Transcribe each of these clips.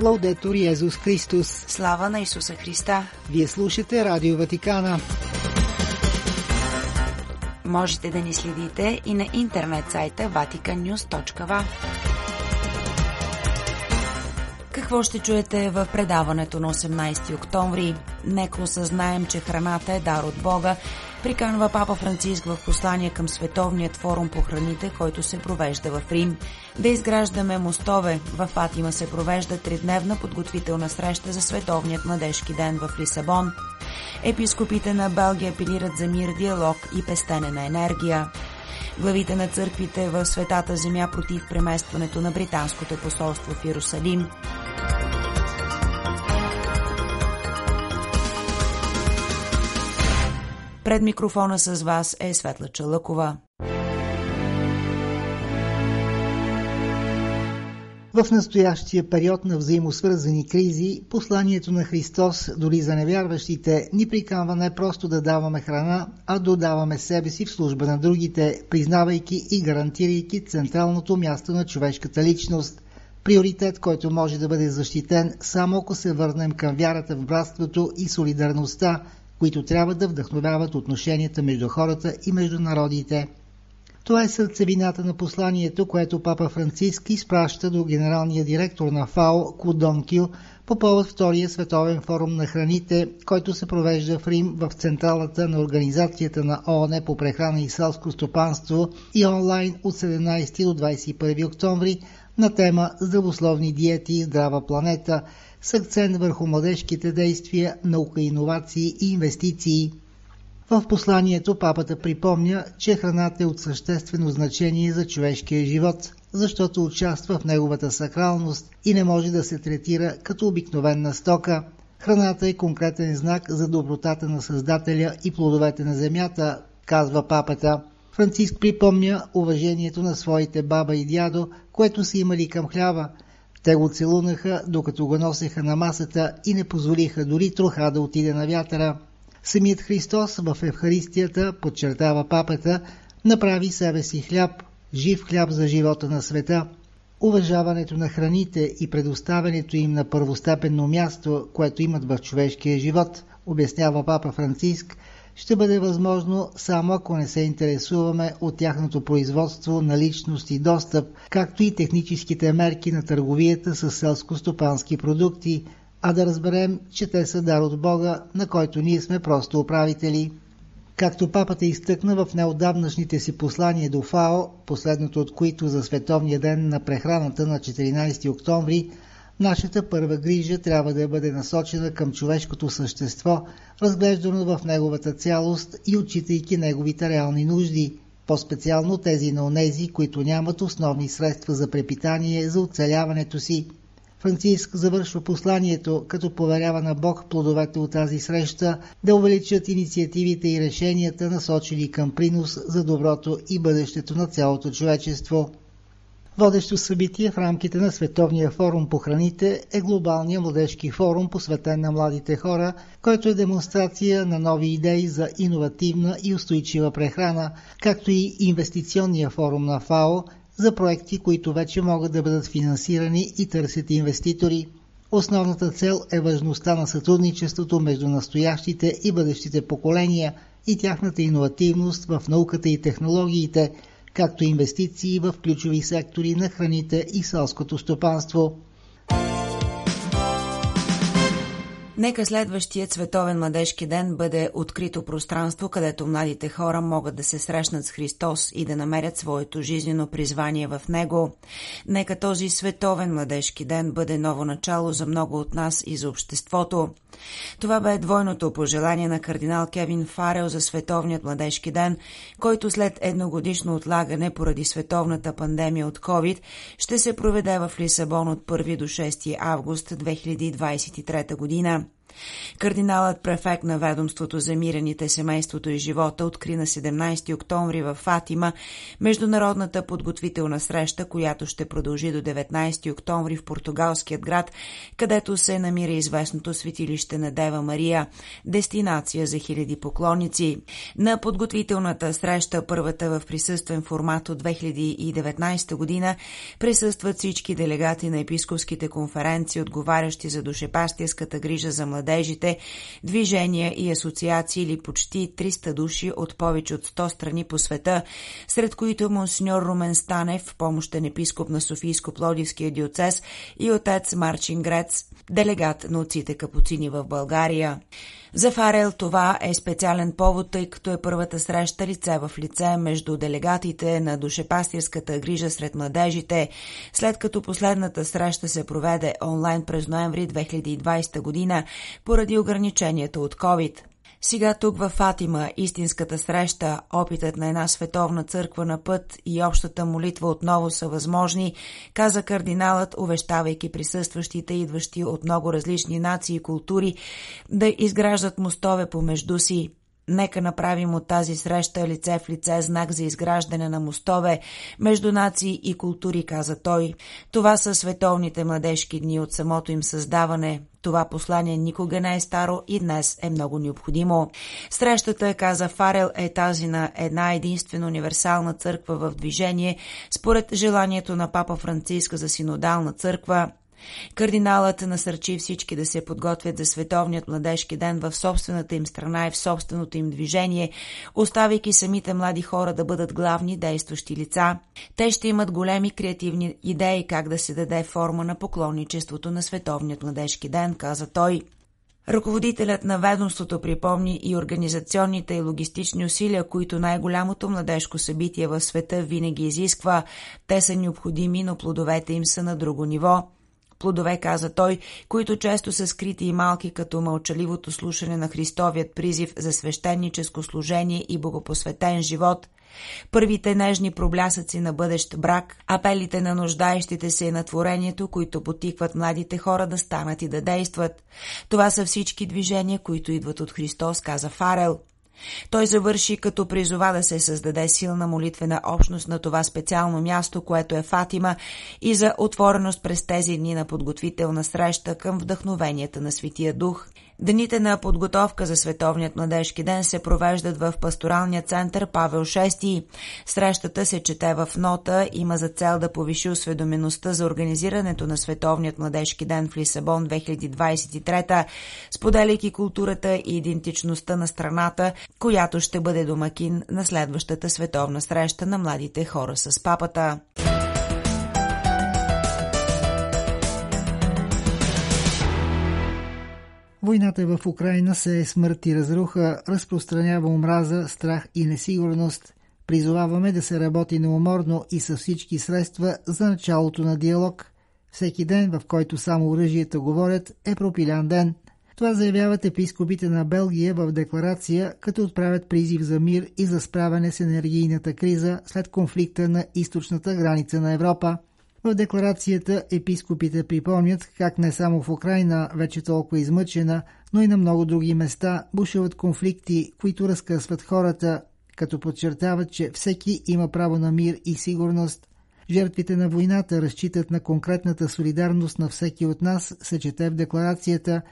Лаудетор Йезус Христос. Слава на Исуса Христа. Вие слушате Радио Ватикана. Можете да ни следите и на интернет сайта vaticannews.va. Какво ще чуете в предаването на 18 октомври? Нека осъзнаем, че храната е дар от Бога приканва Папа Франциск в послание към Световният форум по храните, който се провежда в Рим. Да изграждаме мостове. В Фатима се провежда тридневна подготвителна среща за Световният младежки ден в Лисабон. Епископите на Белгия апелират за мир, диалог и пестене на енергия. Главите на църквите в Светата земя против преместването на британското посолство в Иерусалим. Пред микрофона с вас е Светла Чалъкова. В настоящия период на взаимосвързани кризи, посланието на Христос, дори за невярващите, ни приканва не просто да даваме храна, а да даваме себе си в служба на другите, признавайки и гарантирайки централното място на човешката личност – приоритет, който може да бъде защитен само ако се върнем към вярата в братството и солидарността, които трябва да вдъхновяват отношенията между хората и между народите. Това е сърцевината на посланието, което папа Франциск изпраща до генералния директор на ФАО Кудон Кил по повод Втория световен форум на храните, който се провежда в Рим в централата на Организацията на ООН по прехрана и селско стопанство и онлайн от 17 до 21 октомври на тема Здравословни диети и здрава планета – с акцент върху младежките действия, наука, иновации и инвестиции. В посланието папата припомня, че храната е от съществено значение за човешкия живот, защото участва в неговата сакралност и не може да се третира като обикновена стока. Храната е конкретен знак за добротата на Създателя и плодовете на земята, казва папата. Франциск припомня уважението на своите баба и дядо, което са имали към хляба – те го целунаха, докато го носеха на масата и не позволиха дори троха да отиде на вятъра. Самият Христос в Евхаристията, подчертава папата, направи себе си хляб, жив хляб за живота на света. Уважаването на храните и предоставянето им на първостепенно място, което имат в човешкия живот, обяснява папа Франциск, ще бъде възможно само ако не се интересуваме от тяхното производство, наличност и достъп, както и техническите мерки на търговията с селско-стопански продукти, а да разберем, че те са дар от Бога, на който ние сме просто управители. Както папата изтъкна в неотдавнашните си послания до ФАО, последното от които за Световния ден на прехраната на 14 октомври, Нашата първа грижа трябва да бъде насочена към човешкото същество, разглеждано в неговата цялост и отчитайки неговите реални нужди, по-специално тези на онези, които нямат основни средства за препитание за оцеляването си. Франциск завършва посланието, като поверява на Бог плодовете от тази среща да увеличат инициативите и решенията, насочени към принос за доброто и бъдещето на цялото човечество. Водещо събитие в рамките на Световния форум по храните е глобалния младежки форум, посветен на младите хора, който е демонстрация на нови идеи за иновативна и устойчива прехрана, както и инвестиционния форум на ФАО за проекти, които вече могат да бъдат финансирани и търсят инвеститори. Основната цел е важността на сътрудничеството между настоящите и бъдещите поколения и тяхната иновативност в науката и технологиите – както инвестиции в ключови сектори на храните и селското стопанство. Нека следващият Световен младежки ден бъде открито пространство, където младите хора могат да се срещнат с Христос и да намерят своето жизнено призвание в Него. Нека този Световен младежки ден бъде ново начало за много от нас и за обществото. Това бе двойното пожелание на кардинал Кевин Фарел за Световният младежки ден, който след едногодишно отлагане поради световната пандемия от COVID ще се проведе в Лисабон от 1 до 6 август 2023 година. time. Кардиналът префект на ведомството за мирените семейството и живота откри на 17 октомври в Фатима международната подготвителна среща, която ще продължи до 19 октомври в португалският град, където се намира известното светилище на Дева Мария, дестинация за хиляди поклонници. На подготвителната среща, първата в присъствен формат от 2019 година, присъстват всички делегати на епископските конференции, отговарящи за душепастирската грижа за младежите, движения и асоциации или почти 300 души от повече от 100 страни по света, сред които монсеньор Румен Станев, помощен епископ на Софийско-Плодивския диоцес и отец Марчин Грец, делегат на отците капуцини в България. За Фарел това е специален повод, тъй като е първата среща лице в лице между делегатите на душепастирската грижа сред младежите, след като последната среща се проведе онлайн през ноември 2020 година поради ограниченията от COVID. Сега тук в Фатима истинската среща, опитът на една световна църква на път и общата молитва отново са възможни, каза кардиналът, увещавайки присъстващите, идващи от много различни нации и култури, да изграждат мостове помежду си, Нека направим от тази среща лице в лице знак за изграждане на мостове между нации и култури, каза той. Това са световните младежки дни от самото им създаване. Това послание никога не е старо и днес е много необходимо. Срещата, каза Фарел, е тази на една единствена универсална църква в движение, според желанието на папа Франциска за синодална църква, Кардиналът насърчи всички да се подготвят за Световният младежки ден в собствената им страна и в собственото им движение, оставяйки самите млади хора да бъдат главни действащи лица. Те ще имат големи креативни идеи как да се даде форма на поклонничеството на Световният младежки ден, каза той. Ръководителят на ведомството припомни и организационните и логистични усилия, които най-голямото младежко събитие в света винаги изисква. Те са необходими, но плодовете им са на друго ниво плодове, каза той, които често са скрити и малки, като мълчаливото слушане на Христовият призив за свещеническо служение и богопосветен живот, първите нежни проблясъци на бъдещ брак, апелите на нуждаещите се на творението, които потикват младите хора да станат и да действат. Това са всички движения, които идват от Христос, каза Фарел. Той завърши като призова да се създаде силна молитвена общност на това специално място, което е Фатима, и за отвореност през тези дни на подготвителна среща към вдъхновенията на Светия Дух – Дните на подготовка за Световният младежки ден се провеждат в пасторалния център Павел VI. Срещата се чете в нота, има за цел да повиши осведомеността за организирането на Световният младежки ден в Лисабон 2023, споделяйки културата и идентичността на страната, която ще бъде домакин на следващата световна среща на младите хора с папата. Войната в Украина се е смърт и разруха, разпространява омраза, страх и несигурност. Призоваваме да се работи неуморно и със всички средства за началото на диалог. Всеки ден, в който само оръжията говорят, е пропилян ден. Това заявяват епископите на Белгия в декларация, като отправят призив за мир и за справяне с енергийната криза след конфликта на източната граница на Европа. В декларацията епископите припомнят как не само в Украина, вече толкова измъчена, но и на много други места бушуват конфликти, които разкъсват хората, като подчертават, че всеки има право на мир и сигурност. Жертвите на войната разчитат на конкретната солидарност на всеки от нас, се чете в декларацията.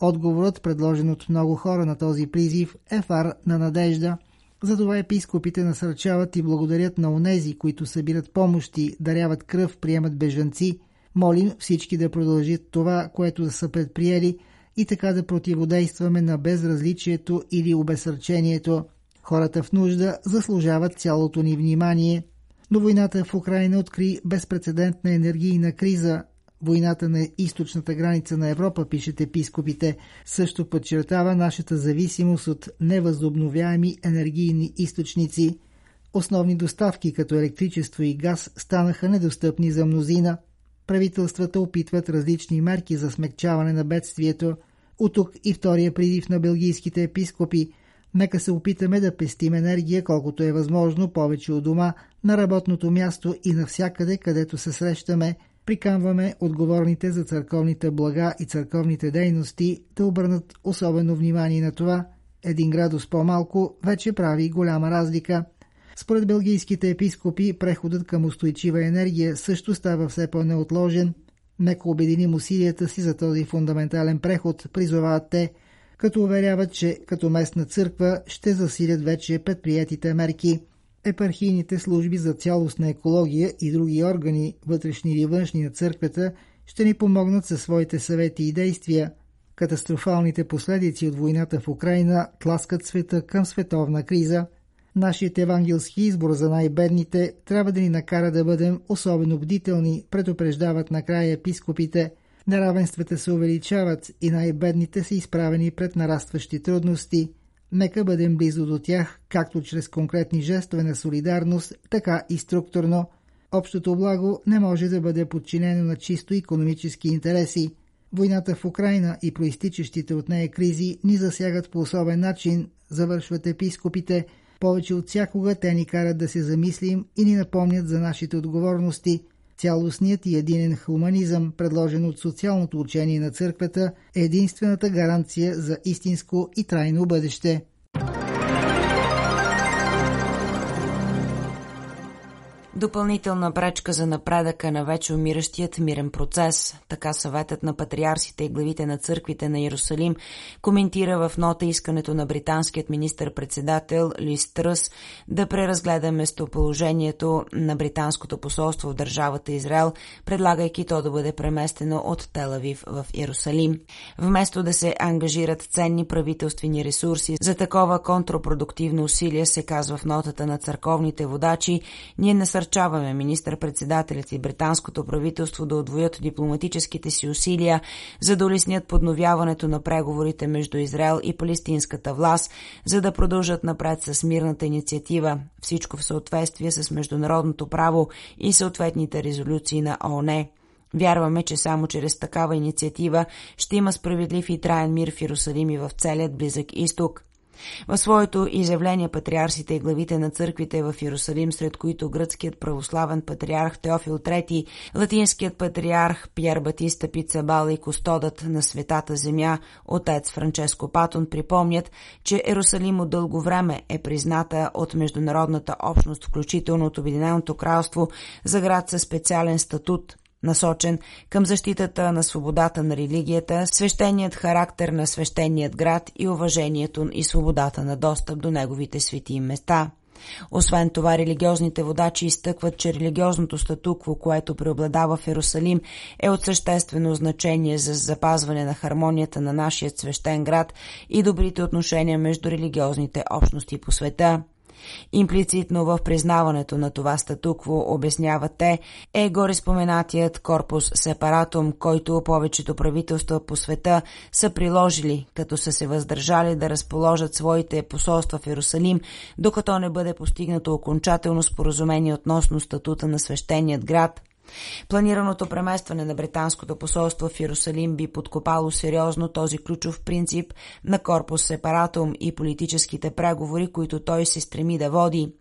Отговорът, предложен от много хора на този призив, е фар на надежда – затова епископите насърчават и благодарят на онези, които събират помощи, даряват кръв, приемат бежанци. Молим всички да продължат това, което са предприели и така да противодействаме на безразличието или обесърчението. Хората в нужда заслужават цялото ни внимание. Но войната в Украина откри безпредседентна енергийна криза, Войната на източната граница на Европа, пишат епископите, също подчертава нашата зависимост от невъзобновяеми енергийни източници. Основни доставки като електричество и газ станаха недостъпни за мнозина. Правителствата опитват различни мерки за смягчаване на бедствието. От тук и втория призив на белгийските епископи – Нека се опитаме да пестим енергия колкото е възможно повече от дома, на работното място и навсякъде, където се срещаме – Приканваме отговорните за църковните блага и църковните дейности да обърнат особено внимание на това. Един градус по-малко вече прави голяма разлика. Според белгийските епископи, преходът към устойчива енергия също става все по-неотложен. Нека обединим усилията си за този фундаментален преход, призовават те, като уверяват, че като местна църква ще засилят вече предприятите мерки – епархийните служби за цялостна екология и други органи, вътрешни или външни на църквата, ще ни помогнат със своите съвети и действия. Катастрофалните последици от войната в Украина тласкат света към световна криза. Нашият евангелски избор за най-бедните трябва да ни накара да бъдем особено бдителни, предупреждават накрая епископите. Неравенствата се увеличават и най-бедните са изправени пред нарастващи трудности – Нека бъдем близо до тях, както чрез конкретни жестове на солидарност, така и структурно. Общото благо не може да бъде подчинено на чисто економически интереси. Войната в Украина и проистичащите от нея кризи ни засягат по особен начин, завършват епископите. Повече от всякога те ни карат да се замислим и ни напомнят за нашите отговорности – Цялостният и единен хуманизъм, предложен от социалното учение на църквата, е единствената гаранция за истинско и трайно бъдеще. Допълнителна пречка за напредъка на вече умиращият мирен процес. Така съветът на патриарсите и главите на църквите на Иерусалим коментира в нота искането на британският министр-председател Лис Тръс да преразгледа местоположението на британското посолство в държавата Израел, предлагайки то да бъде преместено от Телавив в Иерусалим. Вместо да се ангажират ценни правителствени ресурси за такова контрпродуктивно усилие, се казва в нотата на църковните водачи, ние насърчаваме насърчаваме министър-председателят и британското правителство да отвоят дипломатическите си усилия, за да улеснят подновяването на преговорите между Израел и палестинската власт, за да продължат напред с мирната инициатива, всичко в съответствие с международното право и съответните резолюции на ООН. Вярваме, че само чрез такава инициатива ще има справедлив и траен мир в Иерусалим и в целият Близък изток. В своето изявление патриарсите и главите на църквите в Иерусалим, сред които гръцкият православен патриарх Теофил III, латинският патриарх Пьер Батиста Пицабал и костодът на Светата земя, отец Франческо Патон, припомнят, че Иерусалим от дълго време е призната от международната общност, включително от Обединеното кралство, за град със специален статут – насочен към защитата на свободата на религията, свещеният характер на свещеният град и уважението и свободата на достъп до неговите свети места. Освен това, религиозните водачи изтъкват, че религиозното статукво, което преобладава в Иерусалим, е от съществено значение за запазване на хармонията на нашия свещен град и добрите отношения между религиозните общности по света. Имплицитно в признаването на това статукво, обясняват те, е горе споменатият корпус сепаратум, който повечето правителства по света са приложили, като са се въздържали да разположат своите посолства в Иерусалим, докато не бъде постигнато окончателно споразумение относно статута на свещеният град – Планираното преместване на британското посолство в Иерусалим би подкопало сериозно този ключов принцип на корпус сепаратум и политическите преговори, които той се стреми да води.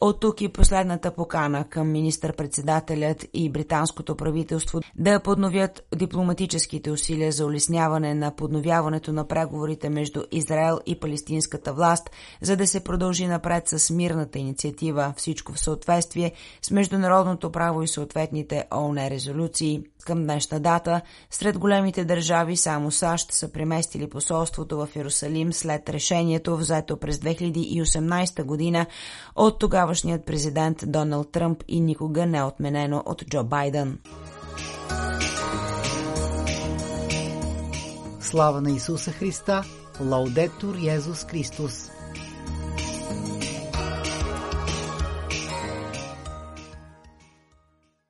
От тук и последната покана към министър-председателят и британското правителство да подновят дипломатическите усилия за улесняване на подновяването на преговорите между Израел и палестинската власт, за да се продължи напред с мирната инициатива, всичко в съответствие с международното право и съответните ООН резолюции. Към днешна дата, сред големите държави само САЩ са преместили посолството в Иерусалим след решението, взето през 2018 година от тогавашният президент Доналд Тръмп и никога не отменено от Джо Байден. Слава на Исуса Христа! Лаудетур Йезус Христос!